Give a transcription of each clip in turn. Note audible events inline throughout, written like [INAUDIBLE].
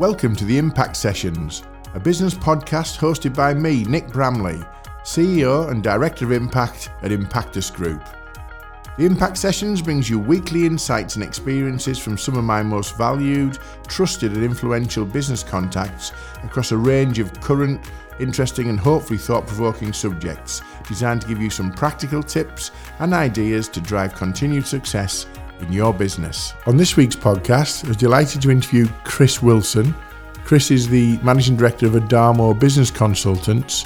Welcome to the Impact Sessions, a business podcast hosted by me, Nick Bramley, CEO and Director of Impact at Impactus Group. The Impact Sessions brings you weekly insights and experiences from some of my most valued, trusted, and influential business contacts across a range of current, interesting, and hopefully thought provoking subjects designed to give you some practical tips and ideas to drive continued success in your business. On this week's podcast, I was delighted to interview Chris Wilson. Chris is the Managing Director of Adamo Business Consultants,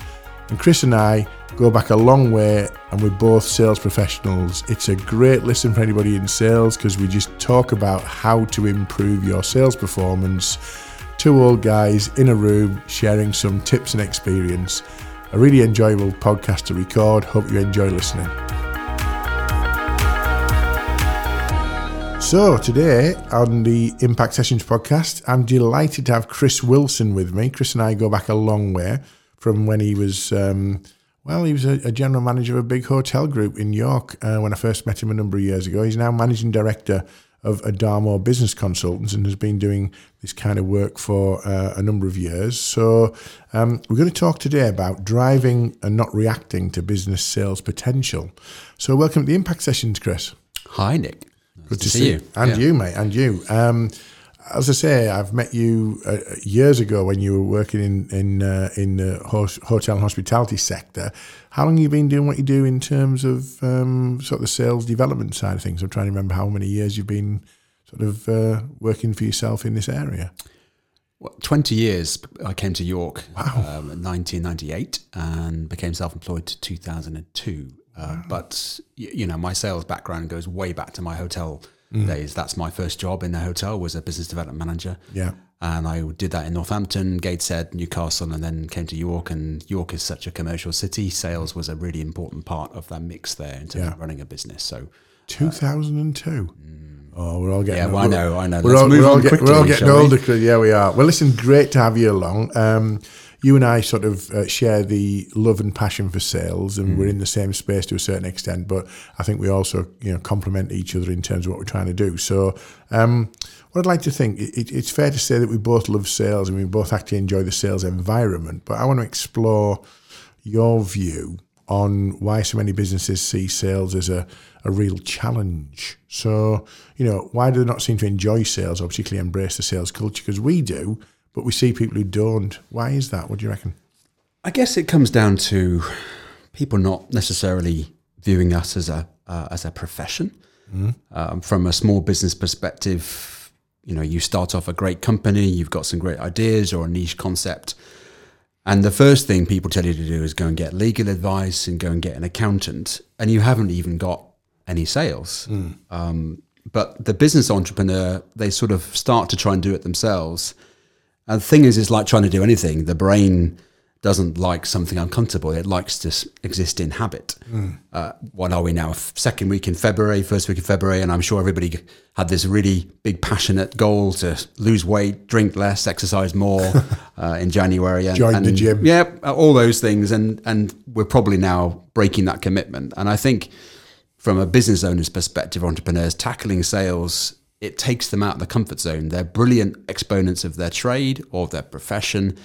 and Chris and I go back a long way and we're both sales professionals. It's a great listen for anybody in sales because we just talk about how to improve your sales performance. Two old guys in a room sharing some tips and experience. A really enjoyable podcast to record. Hope you enjoy listening. So, today on the Impact Sessions podcast, I'm delighted to have Chris Wilson with me. Chris and I go back a long way from when he was, um, well, he was a, a, general manager of a big hotel group in York uh, when I first met him a number of years ago. He's now managing director of Adamo Business Consultants and has been doing this kind of work for uh, a number of years. So, um, we're going to talk today about driving and not reacting to business sales potential. So, welcome to the Impact Sessions, Chris. Hi, Nick. Good to, to see you. And yeah. you, mate, and you. Um, as I say, I've met you uh, years ago when you were working in in uh, in the hotel and hospitality sector. How long have you been doing what you do in terms of um, sort of the sales development side of things? I'm trying to remember how many years you've been sort of uh, working for yourself in this area. Well, 20 years. I came to York wow. um, in 1998 and became self-employed to 2002. Uh, but you know, my sales background goes way back to my hotel mm. days. That's my first job in the hotel was a business development manager. Yeah, and I did that in Northampton, Gateshead, Newcastle, and then came to York. And York is such a commercial city. Sales was a really important part of that mix there in terms yeah. of running a business. So, two thousand and two. Mm. Oh, we're all getting. Yeah, well, I know, I know. We're all, we're all, get, quickly, we're all getting older. We? Yeah, we are. Well, listen, great to have you along. Um, you and I sort of uh, share the love and passion for sales, and mm. we're in the same space to a certain extent. But I think we also, you know, complement each other in terms of what we're trying to do. So, um, what I'd like to think, it, it's fair to say that we both love sales and we both actually enjoy the sales environment. But I want to explore your view on why so many businesses see sales as a, a real challenge. So, you know, why do they not seem to enjoy sales or particularly embrace the sales culture? Because we do, but we see people who don't. Why is that? What do you reckon? I guess it comes down to people not necessarily viewing us as a uh, as a profession. Mm. Um, from a small business perspective, you know, you start off a great company, you've got some great ideas or a niche concept, and the first thing people tell you to do is go and get legal advice and go and get an accountant, and you haven't even got any sales. Mm. Um, but the business entrepreneur, they sort of start to try and do it themselves and the thing is, it's like trying to do anything. The brain doesn't like something uncomfortable. It likes to exist in habit. Mm. Uh, what are we now? Second week in February, first week in February, and I'm sure everybody had this really big, passionate goal to lose weight, drink less, exercise more [LAUGHS] uh, in January. And, Join and, the gym. Yeah, all those things, and and we're probably now breaking that commitment. And I think, from a business owner's perspective, entrepreneurs tackling sales it takes them out of the comfort zone. They're brilliant exponents of their trade or their profession,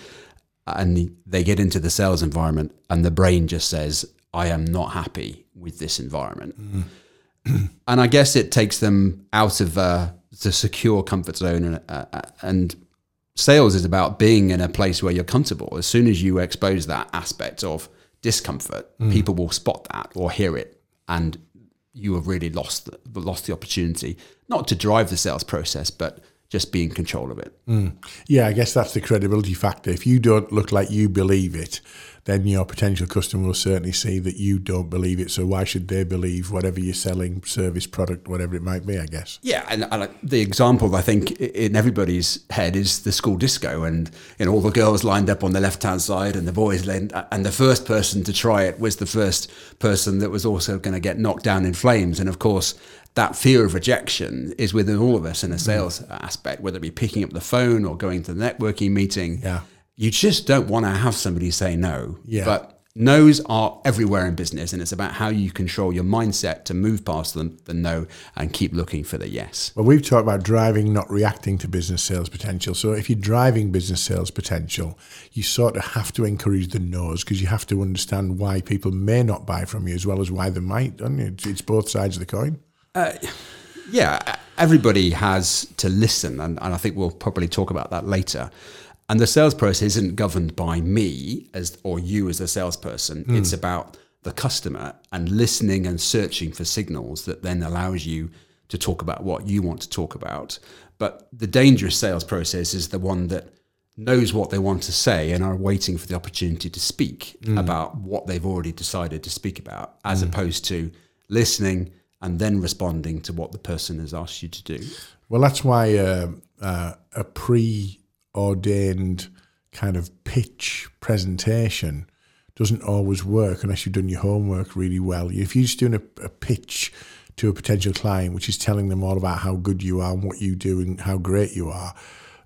and they get into the sales environment, and the brain just says, I am not happy with this environment. Mm-hmm. and I guess it takes them out of uh, the secure comfort zone. And, uh, uh, and sales is about being in a place where you're comfortable. As soon as you expose that aspect of discomfort, mm. people will spot that or hear it. And you have really lost the, lost the opportunity not to drive the sales process, but just be in control of it. Mm. Yeah, I guess that's the credibility factor. If you don't look like you believe it, then your potential customer will certainly see that you don't believe it. So why should they believe whatever you're selling, service, product, whatever it might be? I guess. Yeah, and, and the example I think in everybody's head is the school disco, and you know all the girls lined up on the left hand side, and the boys lined, and the first person to try it was the first person that was also going to get knocked down in flames, and of course that fear of rejection is within all of us in a sales mm. aspect, whether it be picking up the phone or going to the networking meeting. Yeah you just don't want to have somebody say no. Yeah. But No's are everywhere in business, and it's about how you control your mindset to move past the, the no and keep looking for the yes. Well, we've talked about driving, not reacting to business sales potential. So if you're driving business sales potential, you sort of have to encourage the no's because you have to understand why people may not buy from you as well as why they might. Don't you? It's, it's both sides of the coin. Uh, yeah, everybody has to listen, and, and I think we'll probably talk about that later. And the sales process isn't governed by me as or you as a salesperson. Mm. It's about the customer and listening and searching for signals that then allows you to talk about what you want to talk about. But the dangerous sales process is the one that knows what they want to say and are waiting for the opportunity to speak mm. about what they've already decided to speak about, as mm. opposed to listening and then responding to what the person has asked you to do. Well, that's why uh, uh, a pre ordained kind of pitch presentation doesn't always work unless you've done your homework really well. If you're just doing a, a, pitch to a potential client, which is telling them all about how good you are and what you do and how great you are,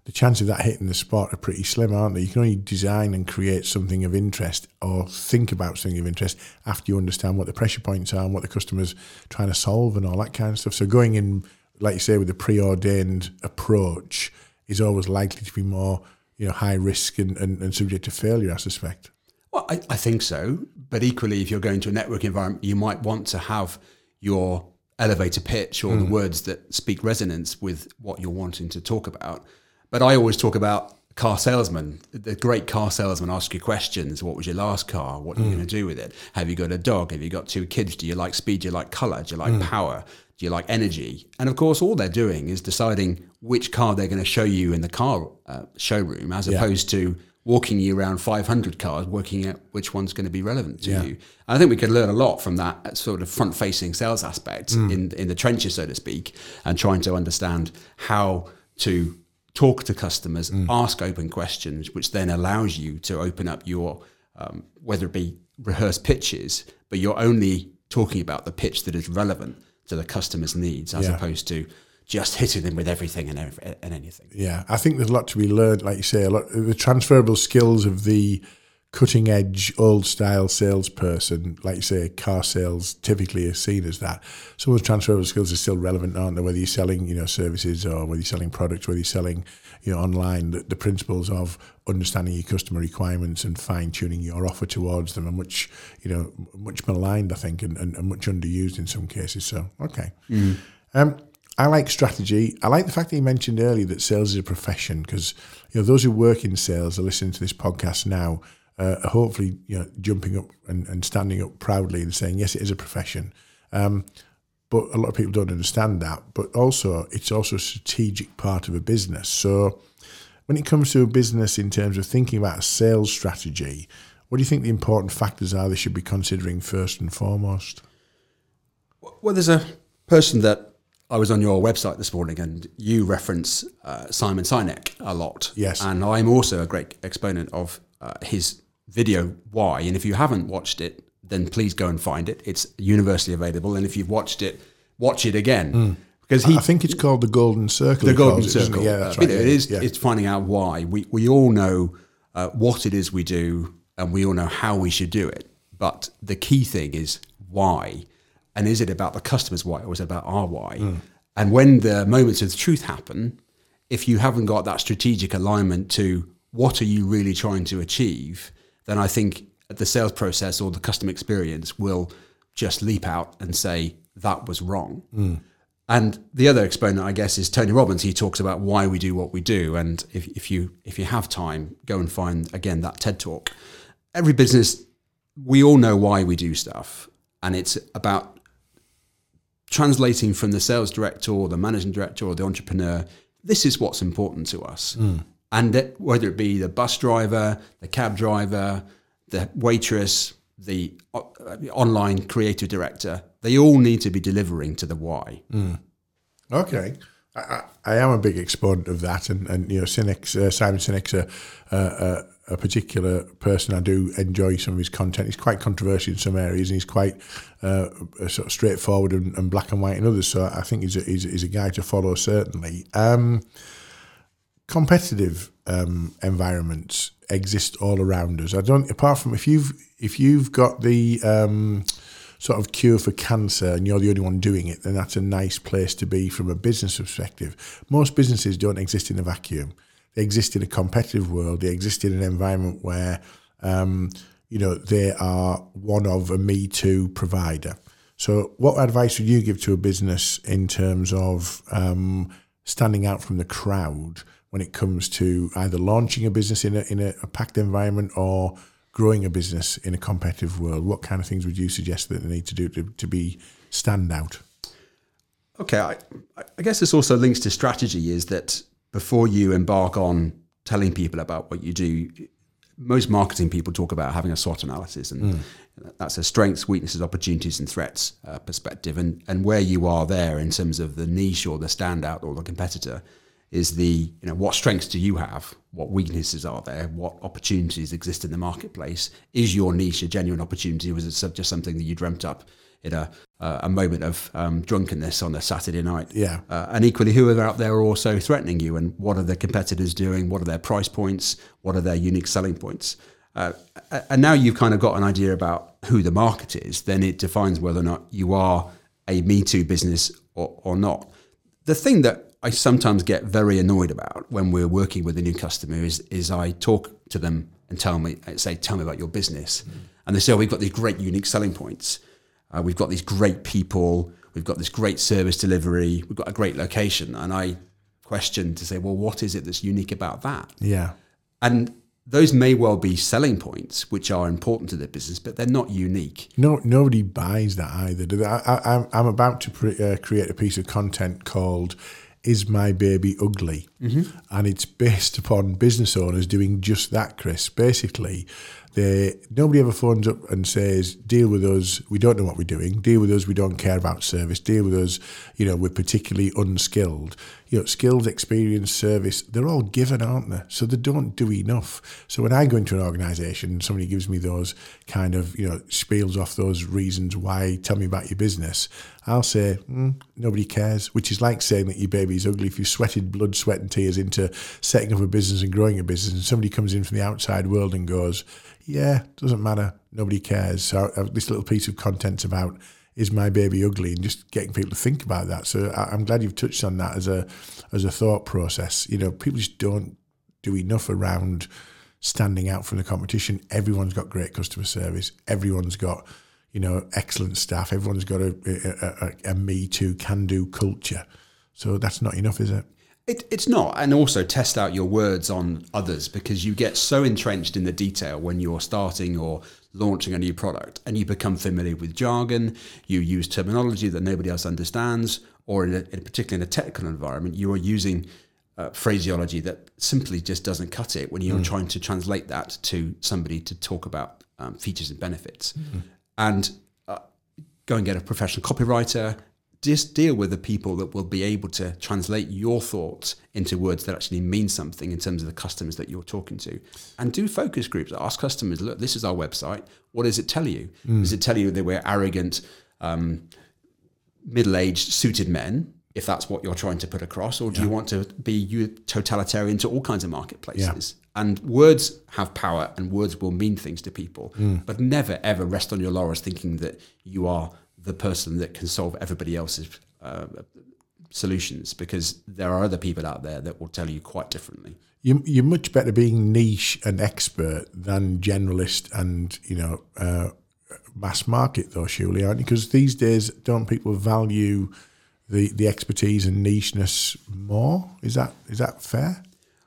the chances of that hitting the spot are pretty slim, aren't they? You can only design and create something of interest or think about something of interest after you understand what the pressure points are and what the customer's trying to solve and all that kind of stuff. So going in, like you say, with a preordained approach is always likely to be more you know high risk and, and, and subject to failure. I suspect. Well, I, I think so. But equally, if you're going to a network environment, you might want to have your elevator pitch or mm. the words that speak resonance with what you're wanting to talk about. But I always talk about car salesman. The great car salesman ask you questions. What was your last car? What are you mm. going to do with it? Have you got a dog? Have you got two kids? Do you like speed? Do you like color? Do you like mm. power? Do you like energy? And of course, all they're doing is deciding which car they're going to show you in the car uh, showroom, as yeah. opposed to walking you around 500 cars, working out which one's going to be relevant to yeah. you. And I think we could learn a lot from that sort of front-facing sales aspect mm. in in the trenches, so to speak, and trying to understand how to talk to customers, mm. ask open questions, which then allows you to open up your um, whether it be rehearsed pitches, but you're only talking about the pitch that is relevant to the customer's needs as yeah. opposed to just hitting them with everything and, and anything. Yeah, I think there's a lot to be learned. Like you say, a lot the transferable skills of the cutting edge old style salesperson, like you say, car sales typically is seen as that. Some of the transferable skills are still relevant, aren't they? Whether you're selling, you know, services or whether you're selling products, whether you're selling, you know, online, the, the principles of understanding your customer requirements and fine tuning your offer towards them are much, you know, much maligned, I think, and, and, and much underused in some cases. So, okay. Mm. Um, I like strategy. I like the fact that you mentioned earlier that sales is a profession because you know those who work in sales are listening to this podcast now uh, hopefully you know jumping up and, and standing up proudly and saying yes, it is a profession. Um, but a lot of people don't understand that. But also, it's also a strategic part of a business. So when it comes to a business in terms of thinking about a sales strategy, what do you think the important factors are they should be considering first and foremost? Well, there's a person that I was on your website this morning, and you reference uh, Simon Sinek a lot. Yes, and I'm also a great exponent of uh, his video Why. And if you haven't watched it, then please go and find it. It's universally available, and if you've watched it, watch it again. Mm. Because he, I think it's called the Golden Circle. The Golden Circle. It, yeah, that's right. It is. Yeah. It's finding out why. We we all know uh, what it is we do, and we all know how we should do it. But the key thing is why and is it about the customer's why or is it about our why? Mm. And when the moments of truth happen, if you haven't got that strategic alignment to what are you really trying to achieve, then I think the sales process or the customer experience will just leap out and say that was wrong. Mm. And the other exponent, I guess, is Tony Robbins. He talks about why we do what we do. And if, if you if you have time, go and find again that TED talk. Every business, we all know why we do stuff, and it's about translating from the sales director or the managing director or the entrepreneur, this is what's important to us. Mm. And that, whether it be the bus driver, the cab driver, the waitress, the uh, online creative director, they all need to be delivering to the why. Mm. Okay. I, I, am a big exponent of that, and, and you know, uh, Simon Sinek's a, a, a particular person. I do enjoy some of his content. He's quite controversial in some areas, and he's quite uh, sort of straightforward and, and, black and white in others. So I think he's a, he's, he's a guy to follow certainly. Um, competitive um, environments, exist all around us. I don't. Apart from if you've if you've got the um, sort of cure for cancer and you're the only one doing it, then that's a nice place to be from a business perspective. Most businesses don't exist in a vacuum. They exist in a competitive world. They exist in an environment where um, you know they are one of a Me Too provider. So, what advice would you give to a business in terms of um, standing out from the crowd when it comes to either launching a business in a, in a, a packed environment or growing a business in a competitive world? What kind of things would you suggest that they need to do to, to be stand out? Okay, I, I guess this also links to strategy is that before you embark on telling people about what you do, most marketing people talk about having a SWOT analysis, and mm. that's a strengths, weaknesses, opportunities, and threats uh, perspective. And and where you are there in terms of the niche or the standout or the competitor is the you know what strengths do you have, what weaknesses are there, what opportunities exist in the marketplace. Is your niche a genuine opportunity, or is it just something that you dreamt up in a uh, a moment of um, drunkenness on a Saturday night. Yeah. Uh, and equally, who are out there also threatening you, and what are the competitors doing? What are their price points? What are their unique selling points? Uh, and now you've kind of got an idea about who the market is. Then it defines whether or not you are a Me Too business or, or not. The thing that I sometimes get very annoyed about when we're working with a new customer is is I talk to them and tell me say tell me about your business, mm. and they say oh, we've got these great unique selling points uh, we've got these great people. We've got this great service delivery. We've got a great location. And I question to say, well, what is it that's unique about that? Yeah. And those may well be selling points which are important to the business, but they're not unique. No, nobody buys that either. I, am about to pre- uh, create a piece of content called "Is My Baby Ugly," mm-hmm. and it's based upon business owners doing just that, Chris. Basically, they nobody ever phones up and says, "Deal with us. We don't know what we're doing. Deal with us. We don't care about service. Deal with us. You know, we're particularly unskilled." You know, skills, experience, service, they're all given, aren't they? So they don't do enough. So when I go into an organisation and somebody gives me those kind of, you know, spiels off those reasons why, tell me about your business, I'll say, mm, nobody cares, which is like saying that your baby's ugly. If you've sweated blood, sweat, and tears into setting up a business and growing a business, and somebody comes in from the outside world and goes, yeah, doesn't matter. Nobody cares. So uh, this little piece of content's about is my baby ugly and just getting people to think about that. So I, am glad you've touched on that as a as a thought process. You know, people just don't do enough around standing out from the competition. Everyone's got great customer service. Everyone's got you know excellent staff. Everyone's got a, a, a, a me too can do culture. So that's not enough, is it? It, it's not. And also test out your words on others because you get so entrenched in the detail when you're starting or launching a new product and you become familiar with jargon, you use terminology that nobody else understands, or in, a, in particularly in a technical environment, you are using uh, phraseology that simply just doesn't cut it when you're mm. trying to translate that to somebody to talk about um, features and benefits. Mm. And uh, go and get a professional copywriter, just deal with the people that will be able to translate your thoughts into words that actually mean something in terms of the customers that you're talking to. And do focus groups. Ask customers, look, this is our website. What does it tell you? Mm. Does it tell you that we're arrogant, um, middle aged, suited men? If that's what you're trying to put across, or do yeah. you want to be totalitarian to all kinds of marketplaces? Yeah. And words have power, and words will mean things to people. Mm. But never ever rest on your laurels thinking that you are the person that can solve everybody else's uh, solutions because there are other people out there that will tell you quite differently. You, you're much better being niche and expert than generalist and you know uh, mass market though, surely, aren't you? Because these days, don't people value the the expertise and nicheness more? Is that is that fair?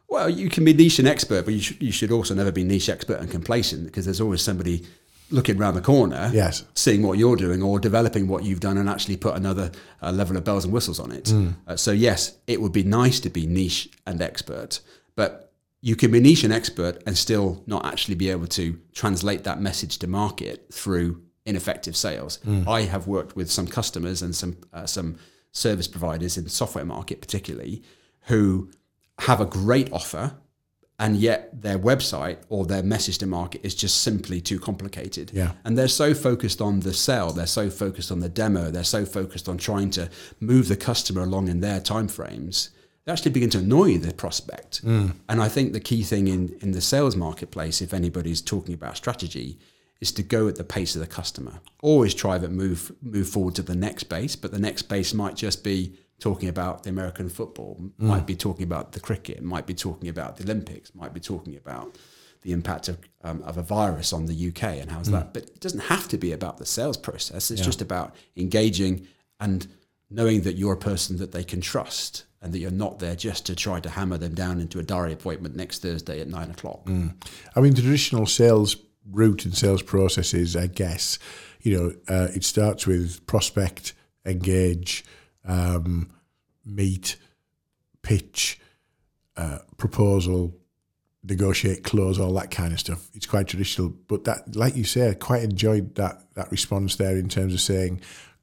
Well, you can be niche and expert, but you should, you should also never be niche, expert, and complacent because there's always somebody looking around the corner, yes, seeing what you're doing or developing what you've done and actually put another uh, level of bells and whistles on it. Mm. Uh, so yes, it would be nice to be niche and expert, but you can be niche and expert and still not actually be able to translate that message to market through ineffective sales. Mm. I have worked with some customers and some uh, some service providers in the software market, particularly, who have a great offer and yet their website or their message to market is just simply too complicated. Yeah. And they're so focused on the sell, they're so focused on the demo, they're so focused on trying to move the customer along in their timeframes they actually begin to annoy the prospect. Mm. And I think the key thing in, in the sales marketplace, if anybody's talking about strategy, is to go at the pace of the customer. Always try to move move forward to the next base, but the next base might just be talking about the American football, might be talking about the cricket, might be talking about the Olympics, might be talking about the impact of, um, of a virus on the UK and how's that. But it doesn't have to be about the sales process. It's just about engaging and knowing that you're a person that they can trust and that you're not there just to try to hammer them down into a diary appointment next Thursday at nine o'clock. I mean, the traditional sales route and sales processes, I guess, you know, uh, it starts with prospect, engage, um, meet, pitch, uh, proposal, negotiate, close, all that kind of stuff. It's quite traditional, but that, like you say, I quite enjoyed that that response there in terms of saying,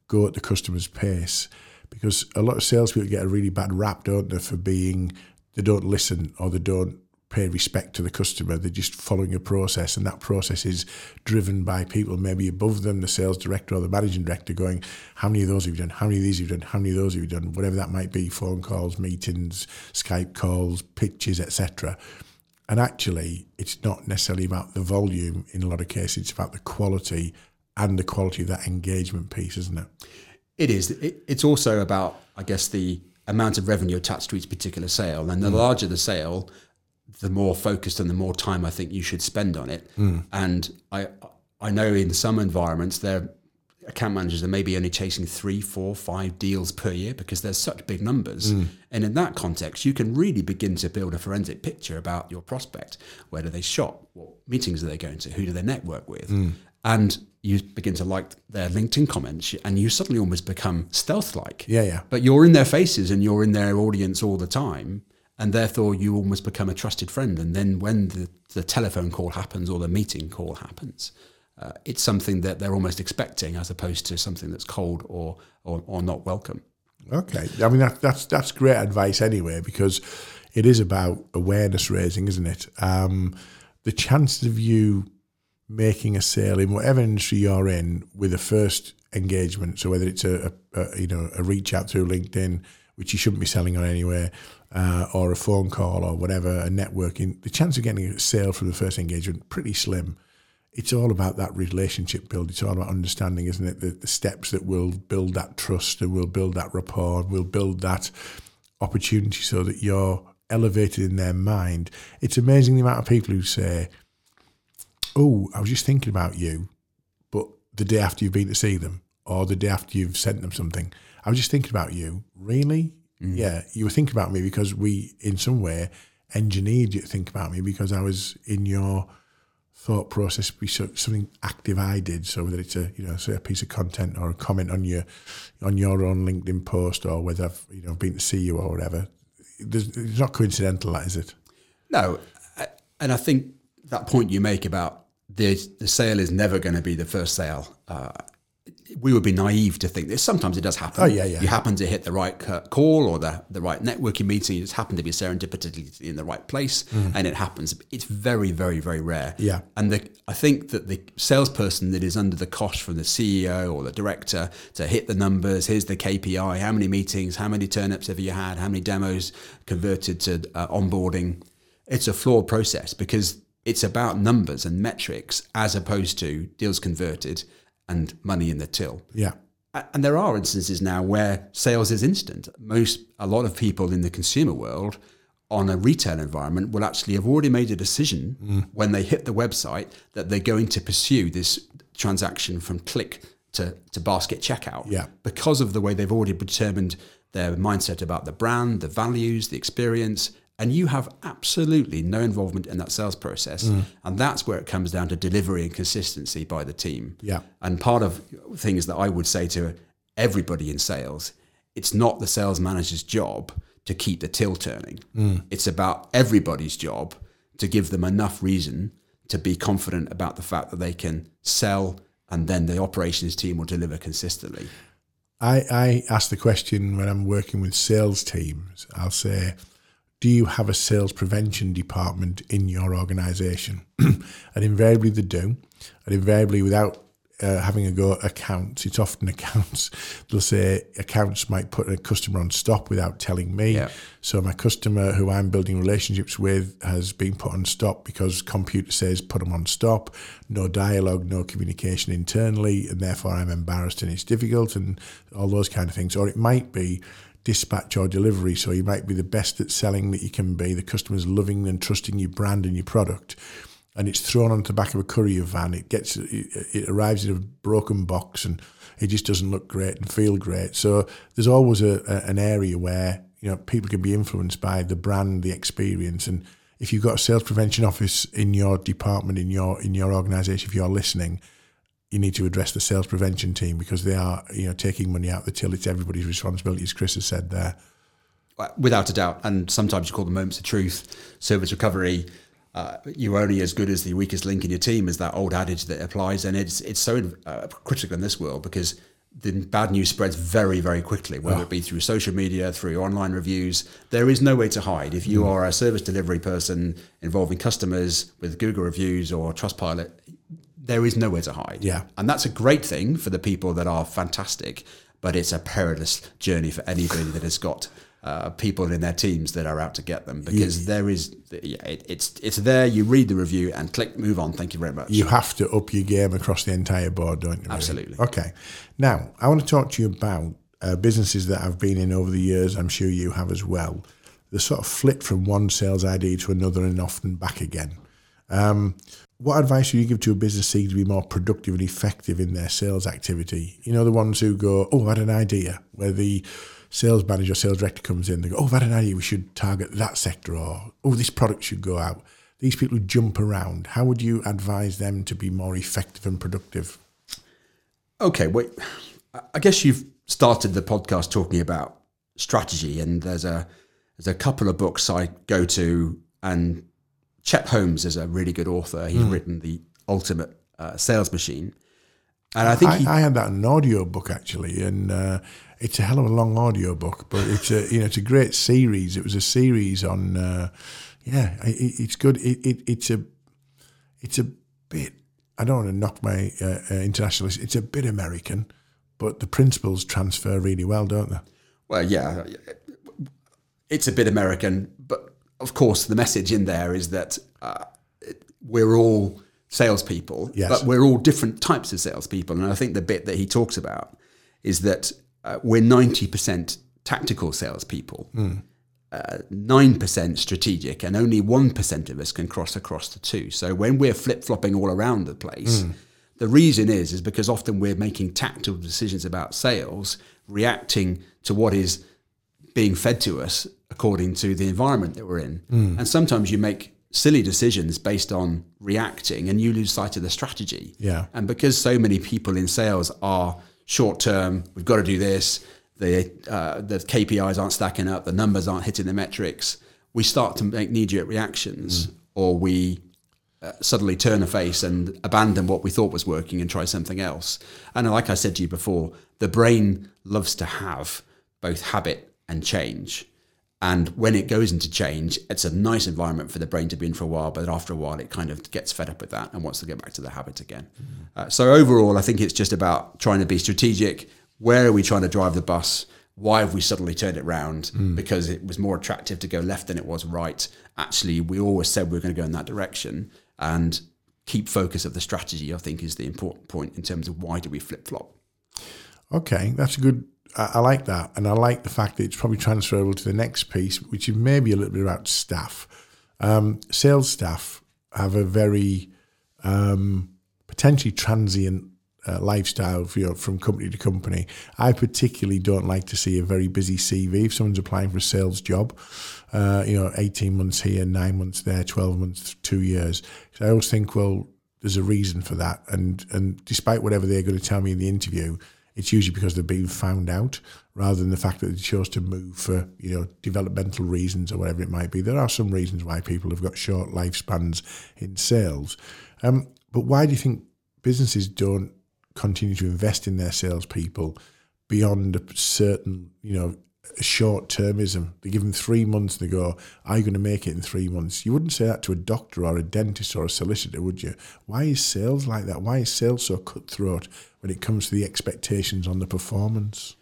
go at the customer's pace, because a lot of salespeople get a really bad rap, don't they, for being they don't listen or they don't pay respect to the customer. They're just following a process, and that process is driven by people maybe above them, the sales director or the managing director, going, "How many of those have you done? How many of these have you done? How many of those have you done? Whatever that might be, phone calls, meetings, Skype calls, pitches, etc." And actually, it's not necessarily about the volume in a lot of cases. It's about the quality and the quality of that engagement piece, isn't it? It is. It, it's also about, I guess, the amount of revenue attached to each particular sale. And the mm. larger the sale, the more focused and the more time I think you should spend on it. Hmm. And I, I know in some environments, their account managers are maybe only chasing three, four, five deals per year because there's such big numbers. Hmm. And in that context, you can really begin to build a forensic picture about your prospect. Where do they shop? What meetings are they going to? Who do they network with? Hmm. And you begin to like their LinkedIn comments, and you suddenly almost become stealth-like. Yeah, yeah. But you're in their faces and you're in their audience all the time, and therefore you almost become a trusted friend. And then when the, the telephone call happens or the meeting call happens, uh, it's something that they're almost expecting as opposed to something that's cold or or, or not welcome. Okay, I mean that, that's that's great advice anyway because it is about awareness raising, isn't it? Um, the chances of you making a sale in whatever industry you're in with a first engagement, so whether it's a, a, a you know a reach out through LinkedIn, which you shouldn't be selling on anyway, uh, or a phone call or whatever, a networking, the chance of getting a sale from the first engagement pretty slim. It's all about that relationship build. It's all about understanding, isn't it? The, the steps that will build that trust and will build that rapport, will build that opportunity so that you're elevated in their mind. It's amazing the amount of people who say, Oh, I was just thinking about you, but the day after you've been to see them, or the day after you've sent them something, I was just thinking about you. Really? Yeah, you were thinking about me because we, in some way, engineered you to think about me because I was in your thought process be something active I did. So whether it's a you know say a piece of content or a comment on your on your own LinkedIn post or whether I've you know been to see you or whatever, there's, it's not coincidental, that is it? No, and I think that point you make about the the sale is never going to be the first sale. Uh, we would be naive to think this. Sometimes it does happen. Oh, yeah, yeah. You happen to hit the right call or the, the right networking meeting. You just happen to be serendipitously in the right place, and it happens. It's very, very, very rare. Yeah. And the, I think that the salesperson that is under the cosh from the CEO or the director to hit the numbers, here's the KPI, how many meetings, how many turnips have you had, how many demos converted to uh, onboarding, it's a flawed process because it's about numbers and metrics as opposed to deals converted and money in the till. Yeah. And there are instances now where sales is instant. Most, a lot of people in the consumer world on a retail environment will actually have already made a decision mm. when they hit the website that they're going to pursue this transaction from click to, to basket checkout. Yeah. Because of the way they've already determined their mindset about the brand, the values, the experience, and you have absolutely no involvement in that sales process. Mm. And that's where it comes down to delivery and consistency by the team. Yeah. And part of things that I would say to everybody in sales, it's not the sales manager's job to keep the till turning. Mm. It's about everybody's job to give them enough reason to be confident about the fact that they can sell and then the operations team will deliver consistently. I, I ask the question when I'm working with sales teams. I'll say, Do you have a sales prevention department in your organization? [CLEARS THROAT] and invariably they do. And invariably, without uh, having a go at accounts, it's often [LAUGHS] accounts. They'll say accounts might put a customer on stop without telling me. Yeah. So my customer, who I'm building relationships with, has been put on stop because computer says put them on stop. No dialogue, no communication internally, and therefore I'm embarrassed and it's difficult, and all those kind of things. Or it might be dispatch or delivery. So you might be the best at selling that you can be. The customer's loving and trusting your brand and your product and it's thrown onto the back of a courier van. It gets it, arrives in a broken box, and it just doesn't look great and feel great. So there's always a, a, an area where you know people can be influenced by the brand, the experience, and if you've got a sales prevention office in your department, in your in your organisation, if you're listening, you need to address the sales prevention team because they are you know taking money out the till. It's everybody's responsibility, as Chris has said there. Without a doubt, and sometimes you call them moments of truth. Service recovery uh, you're only as good as the weakest link in your team is that old adage that applies and it's it's so uh, critical in this world because the bad news spreads very very quickly whether oh. it be through social media through online reviews there is no way to hide if you mm. are a service delivery person involving customers with google reviews or trustpilot there is nowhere to hide yeah and that's a great thing for the people that are fantastic but it's a perilous journey for anybody that has got uh, people in their teams that are out to get them because there is yeah, it, it's it's there. You read the review and click move on. Thank you very much. You have to up your game across the entire board, don't you? Really? Absolutely. Okay. Now I want to talk to you about uh, businesses that I've been in over the years. I'm sure you have as well. The sort of flit from one sales ID to another and often back again. Um, what advice would you give to a business seeking to be more productive and effective in their sales activity? You know, the ones who go, "Oh, I had an idea," where the sales manager, or sales director comes in, they go, oh, that an idea, we should target that sector, or oh, this product should go out. These people who jump around, how would you advise them to be more effective and productive? Okay, wait. I guess you've started the podcast talking about strategy, and there's a there's a couple of books I go to, and Chet Holmes is a really good author. He's mm. written the Ultimate uh, Sales Machine, and I think I, he, I had that in an audio book actually, and uh, it's a hell of a long audio book, but it's a you know it's a great series. It was a series on, uh, yeah, it, it's good. It, it, it's a it's a bit. I don't want to knock my uh, uh, internationalist. It's a bit American, but the principles transfer really well, don't they? Well, yeah, it's a bit American, but of course the message in there is that uh, we're all salespeople, yes. but we're all different types of salespeople. And I think the bit that he talks about is that uh, we're 90% tactical salespeople, mm. uh, 9% strategic, and only 1% of us can cross across the two. So when we're flip flopping all around the place, mm. the reason is is because often we're making tactical decisions about sales, reacting to what is being fed to us according to the environment that we're in. Mm. And sometimes you make silly decisions based on reacting and you lose sight of the strategy. Yeah. And because so many people in sales are short term, we've got to do this, the, uh, the KPIs aren't stacking up, the numbers aren't hitting the metrics, we start to make knee jerk reactions mm. or we uh, suddenly turn a face and abandon what we thought was working and try something else. And like I said to you before, the brain loves to have both habit and change. And when it goes into change, it's a nice environment for the brain to be in for a while, but after a while, it kind of gets fed up with that and wants to get back to the habit again. Mm-hmm. Uh, so, overall, I think it's just about trying to be strategic. Where are we trying to drive the bus? Why have we suddenly turned it round? Mm. Because it was more attractive to go left than it was right. Actually, we always said we were going to go in that direction. And keep focus of the strategy, I think, is the important point in terms of why do we flip flop. Okay, that's a good I, I, like that, and I like the fact that it's probably transferable to the next piece, which is maybe a little bit about staff. Um, sales staff have a very um, potentially transient uh, lifestyle you know, from company to company. I particularly don't like to see a very busy CV if someone's applying for a sales job. Uh, you know, 18 months here, nine months there, 12 months, two years. So I always think, well, there's a reason for that. And and despite whatever they're going to tell me in the interview, it's usually because they've been found out rather than the fact that they chose to move for you know developmental reasons or whatever it might be. There are some reasons why people have got short lifespans in sales, um, but why do you think businesses don't continue to invest in their salespeople beyond a certain you know short termism. They give them three months and they go, Are you going to make it in three months? You wouldn't say that to a doctor or a dentist or a solicitor, would you? Why is sales like that? Why is sales so cutthroat when it comes to the expectations on the performance?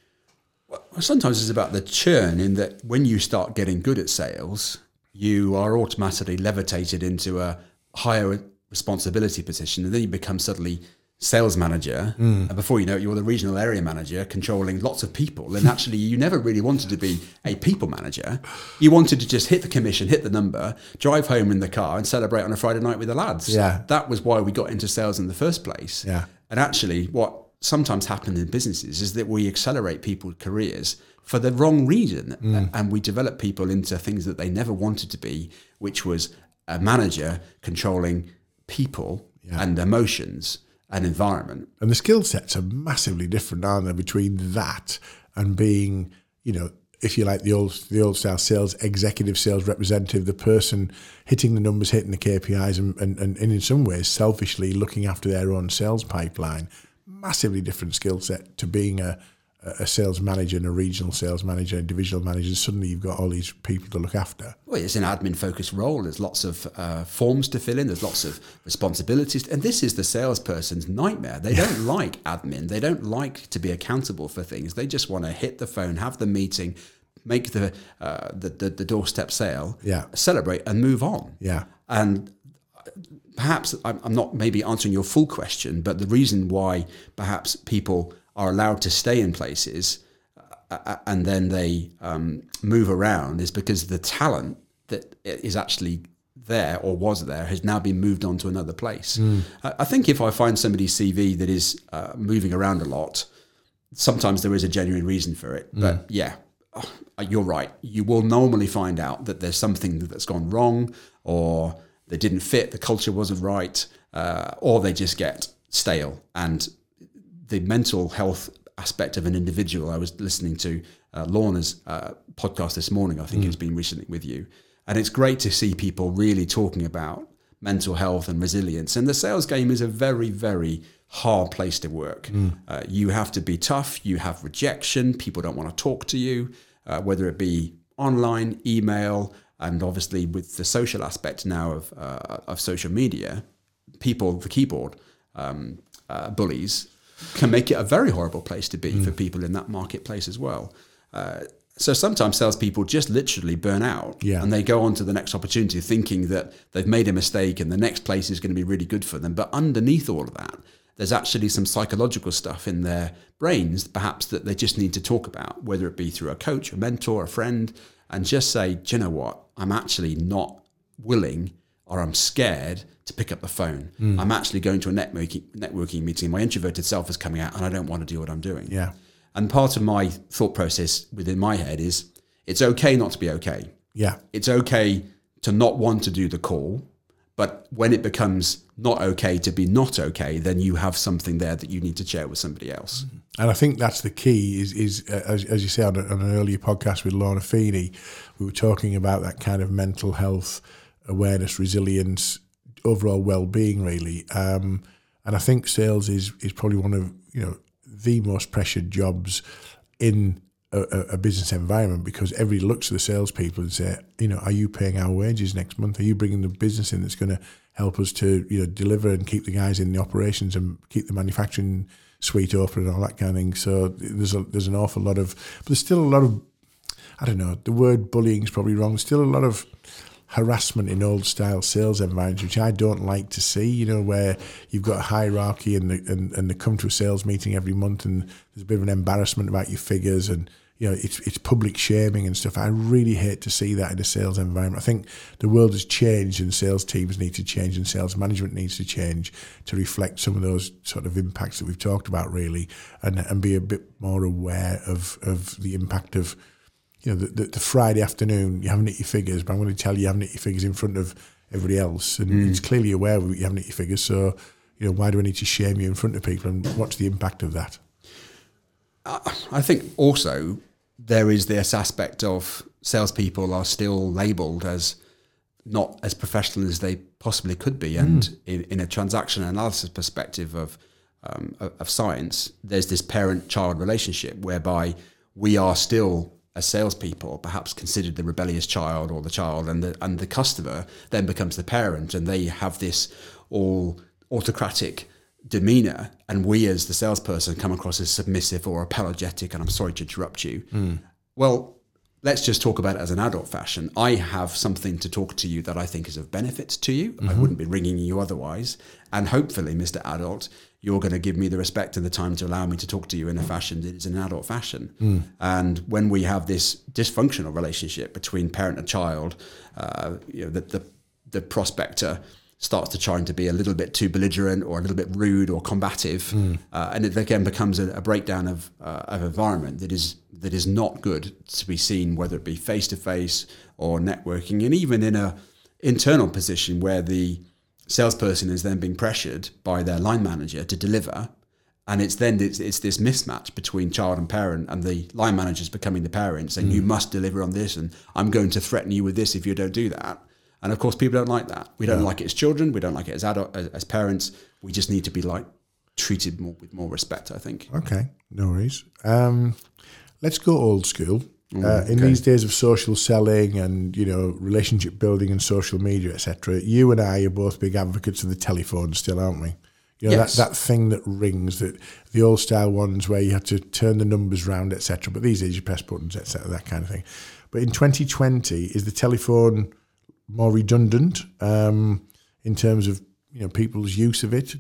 Well, sometimes it's about the churn in that when you start getting good at sales, you are automatically levitated into a higher responsibility position, and then you become suddenly sales manager, mm. and before you know it, you're the regional area manager controlling lots of people. And actually, you never really wanted to be a people manager. You wanted to just hit the commission, hit the number, drive home in the car, and celebrate on a Friday night with the lads. Yeah, that was why we got into sales in the first place. Yeah, and actually, what sometimes happens in businesses is that we accelerate people's careers for the wrong reason, mm. and we develop people into things that they never wanted to be, which was a manager controlling people yeah. and emotions and environment. And the skill sets are massively different, aren't they, between that and being, you know, if you like the old the old style sales executive sales representative, the person hitting the numbers, hitting the KPIs, and, and, and in some ways selfishly looking after their own sales pipeline. Massively different skill set to being a, a sales manager and a regional sales manager and divisional manager, suddenly you've got all these people to look after. Well, it's an admin focused role. There's lots of uh, forms to fill in, there's lots of responsibilities. And this is the salesperson's nightmare. They yeah. don't like admin, they don't like to be accountable for things. They just want to hit the phone, have the meeting, make the, uh, the, the, the, doorstep sale, yeah. celebrate, and move on. Yeah. And perhaps I'm not maybe answering your full question, but the reason why perhaps people are allowed to stay in places uh, uh, and then they um, move around is because the talent that is actually there or was there has now been moved on to another place. Mm. I think if I find somebody's CV that is uh, moving around a lot, sometimes there is a genuine reason for it. Mm. But yeah, uh, you're right. You will normally find out that there's something that's gone wrong or they didn't fit, the culture wasn't right, uh, or they just get stale. And the mental health aspect of an individual. I was listening to uh, Lorna's uh, podcast this morning. I think mm. it's been recently with you, and it's great to see people really talking about mental health and resilience. And the sales game is a very, very hard place to work. Mm. Uh, you have to be tough. You have rejection. People don't want to talk to you, uh, whether it be online, email, and obviously with the social aspect now of uh, of social media, people the keyboard um, uh, bullies can make it a very horrible place to be mm. for people in that marketplace as well. Uh, so sometimes salespeople just literally burn out yeah. and they go on to the next opportunity thinking that they've made a mistake and the next place is going to be really good for them. But underneath all of that, there's actually some psychological stuff in their brains, perhaps that they just need to talk about, whether it be through a coach, a mentor, a friend, and just say, do you know what? I'm actually not willing or I'm scared to pick up the phone. Mm. I'm actually going to a networking, networking meeting. My introverted self is coming out and I don't want to do what I'm doing. Yeah. And part of my thought process within my head is it's okay not to be okay. Yeah. It's okay to not want to do the call. But when it becomes not okay to be not okay, then you have something there that you need to share with somebody else. And I think that's the key. Is is uh, as, as you said on, on an earlier podcast with Lorna Feeney, we were talking about that kind of mental health awareness, resilience, overall well-being, really. Um, and I think sales is is probably one of you know the most pressured jobs in a, a, business environment because everybody looks at the salespeople and say, you know, are you paying our wages next month? Are you bringing the business in that's going to help us to you know deliver and keep the guys in the operations and keep the manufacturing suite open and all that kind of thing? So there's a, there's an awful lot of, but there's still a lot of, I don't know, the word bullying is probably wrong. There's still a lot of harassment in old style sales environments, which I don't like to see, you know, where you've got a hierarchy and, the, and, and they come to a sales meeting every month and there's a bit of an embarrassment about your figures and, you know, it's, it's public shaming and stuff. I really hate to see that in a sales environment. I think the world has changed and sales teams need to change and sales management needs to change to reflect some of those sort of impacts that we've talked about really and, and be a bit more aware of, of the impact of, you know, the, the, the, Friday afternoon, you haven't hit your figures, but I'm going to tell you you haven't hit your figures in front of everybody else. And mm. he's clearly aware of you haven't hit your figures. So, you know, why do I need to shame you in front of people? And what's the impact of that? I think also there is this aspect of salespeople are still labelled as not as professional as they possibly could be. And mm. in, in, a transaction analysis perspective of, um, of, of science, there's this parent child relationship whereby we are still as salespeople, perhaps considered the rebellious child or the child, and the and the customer then becomes the parent, and they have this all autocratic demeanor, and we as the salesperson come across as submissive or apologetic. And I'm sorry to interrupt you. Hmm. Well, let's just talk about it as an adult fashion. I have something to talk to you that I think is of benefit to you. I mm-hmm. wouldn't be ringing you otherwise. And hopefully, Mr. Adult, you're going to give me the respect and the time to allow me to talk to you in a fashion that is an adult fashion. And when we have this dysfunctional relationship between parent and child, uh, you know, the, the, the prospector starts to try to be a little bit too belligerent or a little bit rude or combative, uh, and it again becomes a, a breakdown of uh, of environment that is that is not good to be seen, whether it be face to face or networking, and even in a internal position where the salesperson is then being pressured by their line manager to deliver. And it's then it's, it's this mismatch between child and parent, and the line manager is becoming the parent, saying you must deliver on this, and I'm going to threaten you with this if you don't do that. And of course, people don't like that. We don't like it as children. We don't like it as adult as, as parents. We just need to be like treated more with more respect. I think. Okay, no worries. Um, let's go old school. Mm, uh, in these days of social selling and you know relationship building and social media, etc., you and I are both big advocates of the telephone, still, aren't we? You know Yes. that, that thing that rings, that the old style ones where you had to turn the numbers round, etc. But these days you press buttons, etc. That kind of thing. But in 2020, is the telephone more redundant um, in terms of you know people's use of it.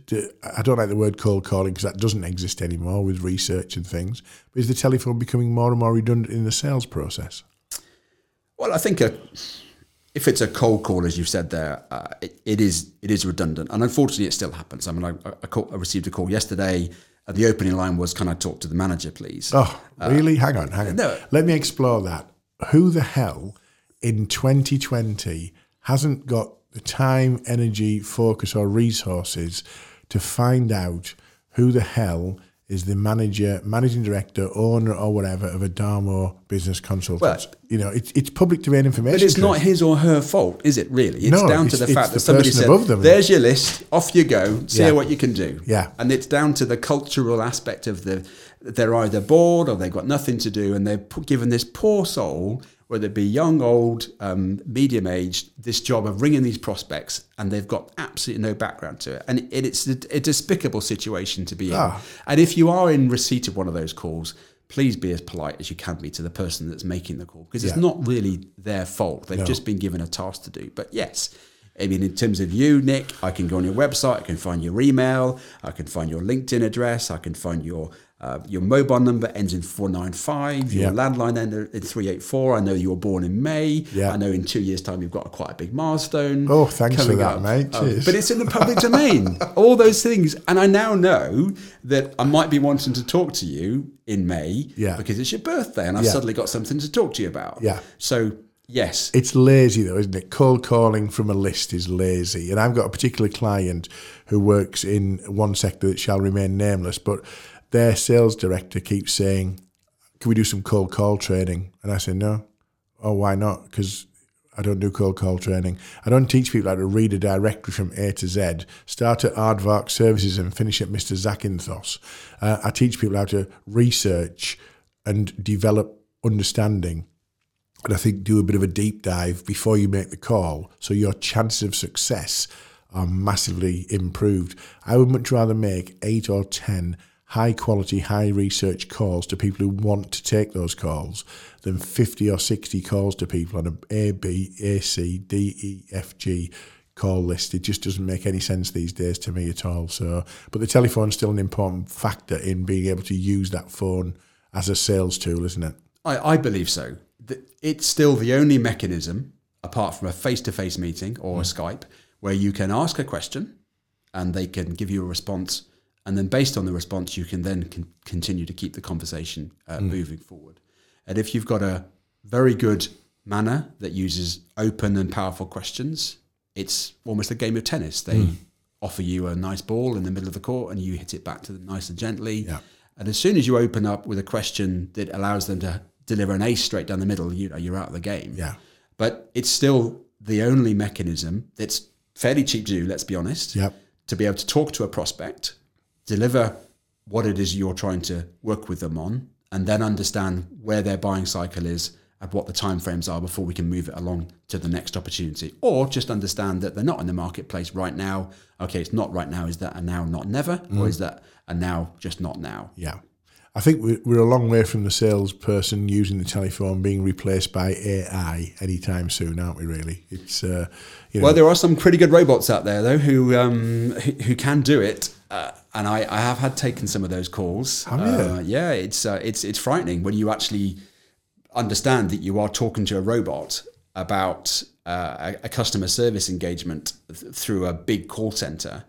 I don't like the word cold calling because that doesn't exist anymore with research and things. But is the telephone becoming more and more redundant in the sales process? Well, I think a, if it's a cold call, as you've said there, uh, it, it is it is redundant, and unfortunately, it still happens. I mean, I, I, call, I received a call yesterday, and the opening line was, "Can I talk to the manager, please?" Oh, really? hang on, hang on. no. Let me explore that. Who the hell in 2020 hasn't got the time, energy, focus, or resources to find out who the hell is the manager, managing director, owner, or whatever of Adamo business consultant? Well- you know, it's, it's public domain information. But it's not his or her fault, is it? Really, it's No, down it's- to the fact that somebody said, above them. "There's your list. Off you go. See Yeah. what you can do." Yeah. and it's down to the cultural aspect of the. They're either bored or they've got nothing to do, and they're given this poor soul, whether it be young, old, um, medium aged, this job of ringing these prospects, and they've got absolutely no background to it, and it, it's a, a despicable situation to be in. Ah. And if you are in receipt of one of those calls, please be as polite as you can be to the person that's making the call because it's not really their fault. They've No. just been given a task to do. But yes, I mean, in terms of you, Nick, I can go on your website, I can find your email, I can find your LinkedIn address, I can find your uh, your mobile number ends in 495, your Yeah. landline ends in 384. I know you were born in May. Yeah. I know in two years' time you've got a quite a big milestone. Oh, thanks for that, up. mate. Um, but it's in the public domain. [LAUGHS] All those things. And I now know that I might be wanting to talk to you in May Yeah. because it's your birthday and I've Yeah. suddenly got something to talk to you about. Yeah. So, yes. It's lazy though, isn't it? Cold calling from a list is lazy. And I've got a particular client who works in one sector that shall remain nameless, but their sales director keeps saying, Can we do some cold call training? And I say, No. Oh, why not? Because I don't do cold call training. I don't teach people how to read a directory from A to Z, start at Aardvark Services and finish at Mr. Zakynthos. Uh, I teach people how to research and develop understanding and I think do a bit of a deep dive before you make the call so your chances of success are massively improved. I would much rather make eight or 10 high quality, high research calls to people who want to take those calls than 50 or 60 calls to people on a A, B, A, C, D, E, F, G call list. It just doesn't make any sense these days to me at all. So, but the telephone's still an important factor in being able to use that phone as a sales tool, isn't it? I, I believe so. It's still the only mechanism, apart from a face to face meeting or a hmm. Skype, where you can ask a question and they can give you a response. And then, based on the response, you can then con- continue to keep the conversation uh, moving forward. And if you've got a very good manner that uses open and powerful questions, it's almost a game of tennis. They offer you a nice ball in the middle of the court and you hit it back to them nice and gently. Yeah. And as soon as you open up with a question that allows them to deliver an ace straight down the middle, you know, you're out of the game. Yeah. But it's still the only mechanism that's fairly cheap to do, let's be honest, Yep. to be able to talk to a prospect, deliver what it is you're trying to work with them on, and then understand where their buying cycle is and what the timeframes are before we can move it along to the next opportunity. Or just understand that they're not in the marketplace right now. Okay, it's not right now. Is that a now, not never? Or is that a now, just not now? Yeah. I think we- we're a long way from the salesperson using the telephone being replaced by AI anytime soon, aren't we? Really, it's uh, you know, Well, there are some pretty good robots out there, though, who um, who, who can do it, uh, and I, I have had taken some of those calls. You? Uh, yeah, it's uh, it's it's frightening when you actually understand that you are talking to a robot about uh, a, a customer service engagement th- through a big call center,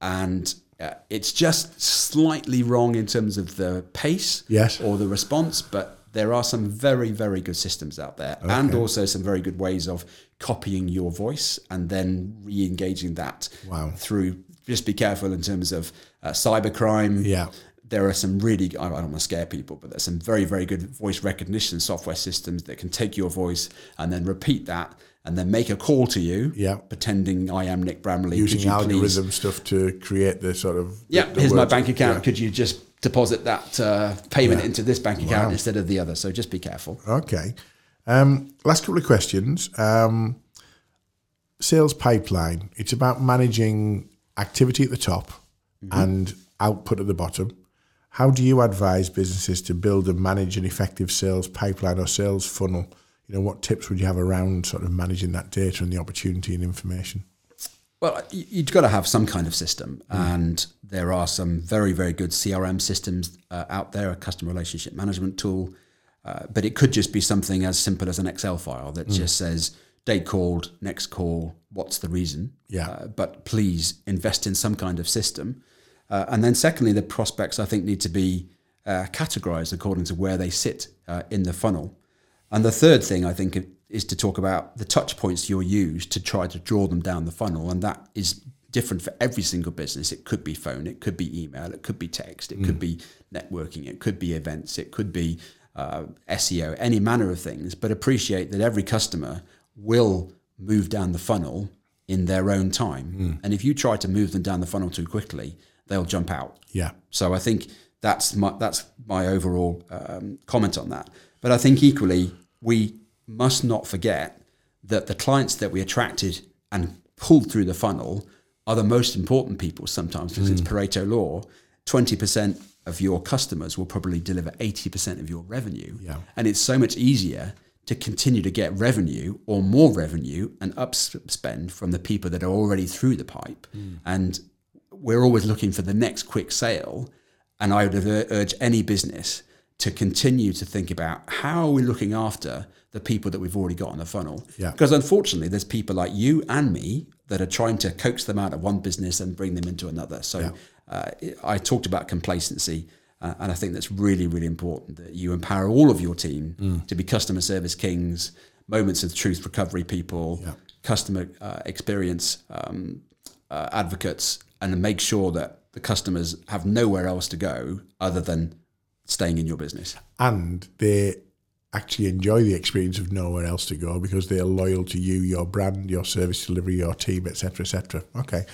and uh, it's just slightly wrong in terms of the pace Yes. or the response, but there are some very, very good systems out there, and also some very good ways of copying your voice and then re-engaging that Wow. through. Just be careful in terms of uh, cybercrime. Yeah. There are some really, I don't want to scare people, but there's some very, very good voice recognition software systems that can take your voice and then repeat that and then make a call to you, Yeah. pretending I am Nick Bramley. Using you please- algorithm stuff to create the sort of yeah, the- the here's my bank account. Yeah. Could you just deposit that uh, payment Yeah. into this bank account Wow. instead of the other? So just be careful. Okay. Um, last couple of questions. Um, sales pipeline. It's about managing activity at the top and output at the bottom. How do you advise businesses to build and manage an effective sales pipeline or sales funnel? You know, what tips would you have around sort of managing that data and the opportunity and information? Well, you've got to have some kind of system, and there are some very, very good CRM systems uh, out there, a customer relationship management tool. Uh, but it could just be something as simple as an Excel file that just says date called, next call, what's the reason. Yeah. Uh, but please invest in some kind of system. Uh, and then, secondly, the prospects I think need to be uh, categorized according to where they sit uh, in the funnel. And the third thing I think is to talk about the touch points you'll use to try to draw them down the funnel. And that is different for every single business. It could be phone, it could be email, it could be text, it could be networking, it could be events, it could be uh, SEO, any manner of things. But appreciate that every customer will move down the funnel in their own time. And if you try to move them down the funnel too quickly, they'll jump out. Yeah. So I think that's my that's my overall um, comment on that. But I think equally we must not forget that the clients that we attracted and pulled through the funnel are the most important people sometimes because it's Pareto law. Twenty percent of your customers will probably deliver eighty percent of your revenue, Yeah. and it's so much easier to continue to get revenue or more revenue and upspend from the people that are already through the pipe. And we're always looking for the next quick sale. And I would ur- urge any business to continue to think about how are we looking after the people that we've already got on the funnel. Yeah. Because unfortunately, there's people like you and me that are trying to coax them out of one business and bring them into another. So uh, I talked about complacency. Uh, and I think that's really, really important that you empower all of your team to be customer service kings, moments of truth recovery people, customer uh, experience um, uh, advocates, and make sure that the customers have nowhere else to go other than staying in your business. and they actually enjoy the experience of nowhere else to go because they're loyal to you, your brand, your service delivery, your team, etc., etc. Okay.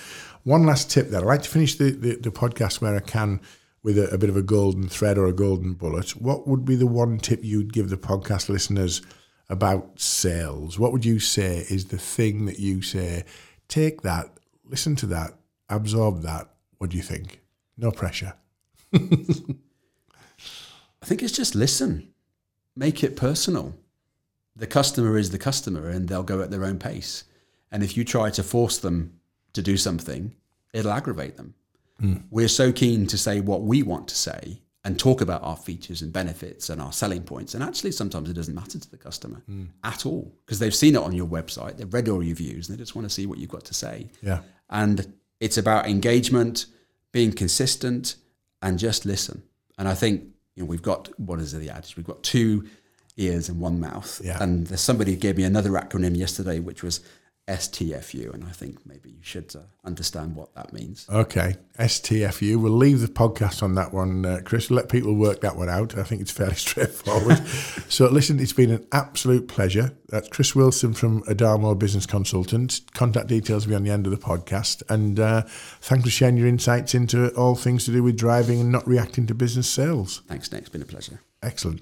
One last tip there. I like to finish the, the, the podcast where I can with a, a bit of a golden thread or a golden bullet. What would be the one tip you'd give the podcast listeners about sales? What would you say is the thing that you say, take that, listen to that, absorb that? What do you think? No pressure. [LAUGHS] I think it's just listen, make it personal. The customer is the customer and they'll go at their own pace. And if you try to force them to do something, it'll aggravate them. Mm. We're so keen to say what we want to say and talk about our features and benefits and our selling points. And actually, sometimes it doesn't matter to the customer mm. at all because they've seen it on your website, they've read all your reviews, and they just want to see what you've got to say. Yeah. And it's about engagement, being consistent, and just listen. And I think you know we've got what is the adage? We've got two ears and one mouth. Yeah. And there's somebody gave me another acronym yesterday, which was STFU, and I think maybe you should uh, understand what that means. Okay, STFU. We'll leave the podcast on that one, uh, Chris. Let people work that one out. I think it's fairly [LAUGHS] straightforward. so, listen, it's been an absolute pleasure. That's Chris Wilson from Adamo Business Consultants. Contact details will be on the end of the podcast. And uh, thanks for sharing your insights into all things to do with driving and not reacting to business sales. Thanks, Nick. It's been a pleasure. Excellent.